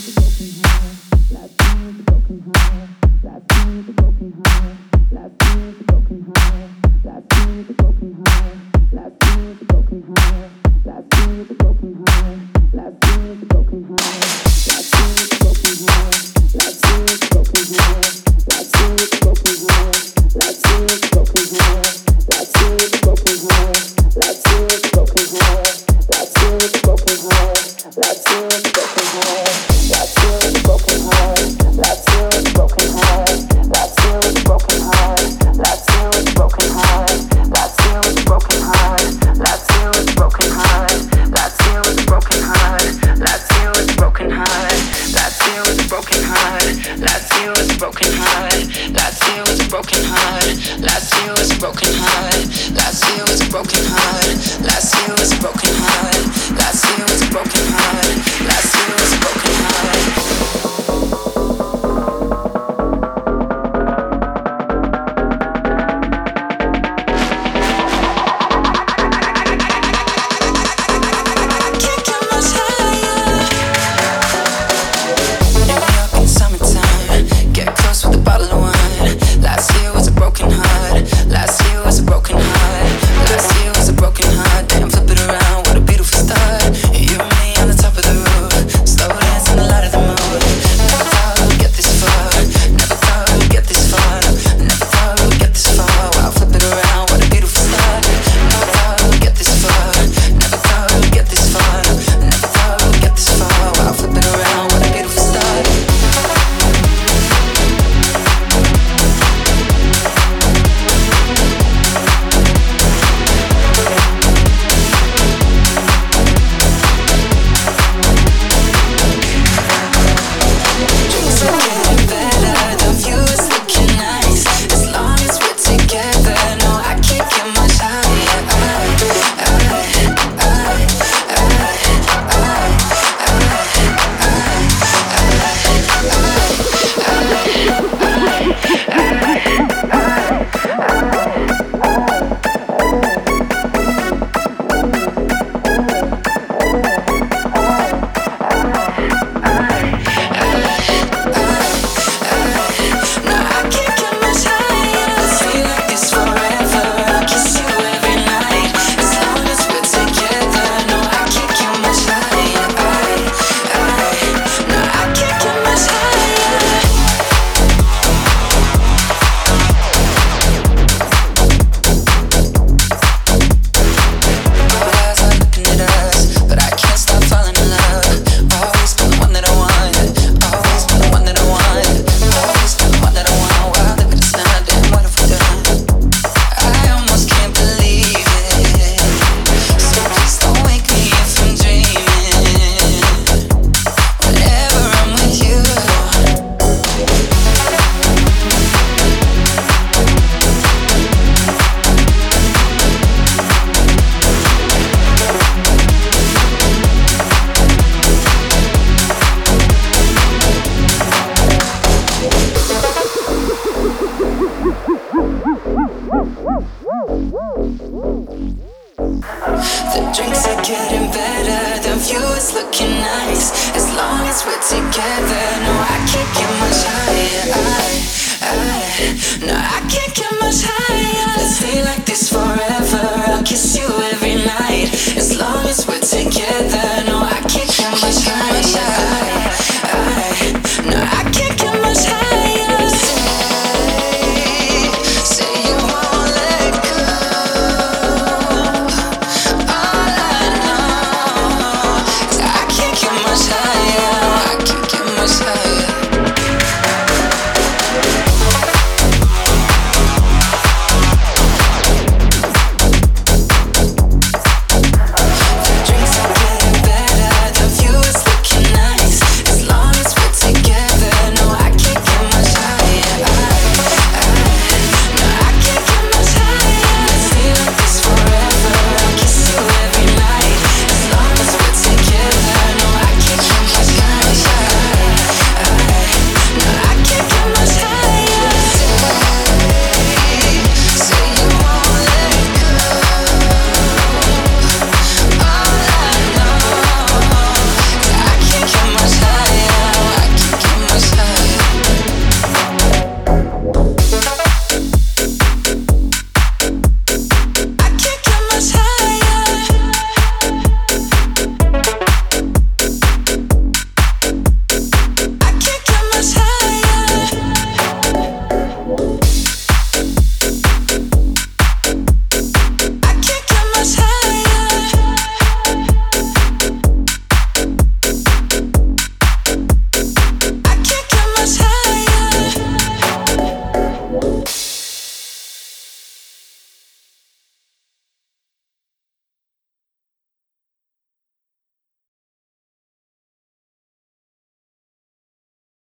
Last year the broken heart, last year the broken heart, last year the broken heart. Last year was a broken heart. Last year was a broken heart. getting better. The view is looking nice. As long as we're together, no, I can't get much higher.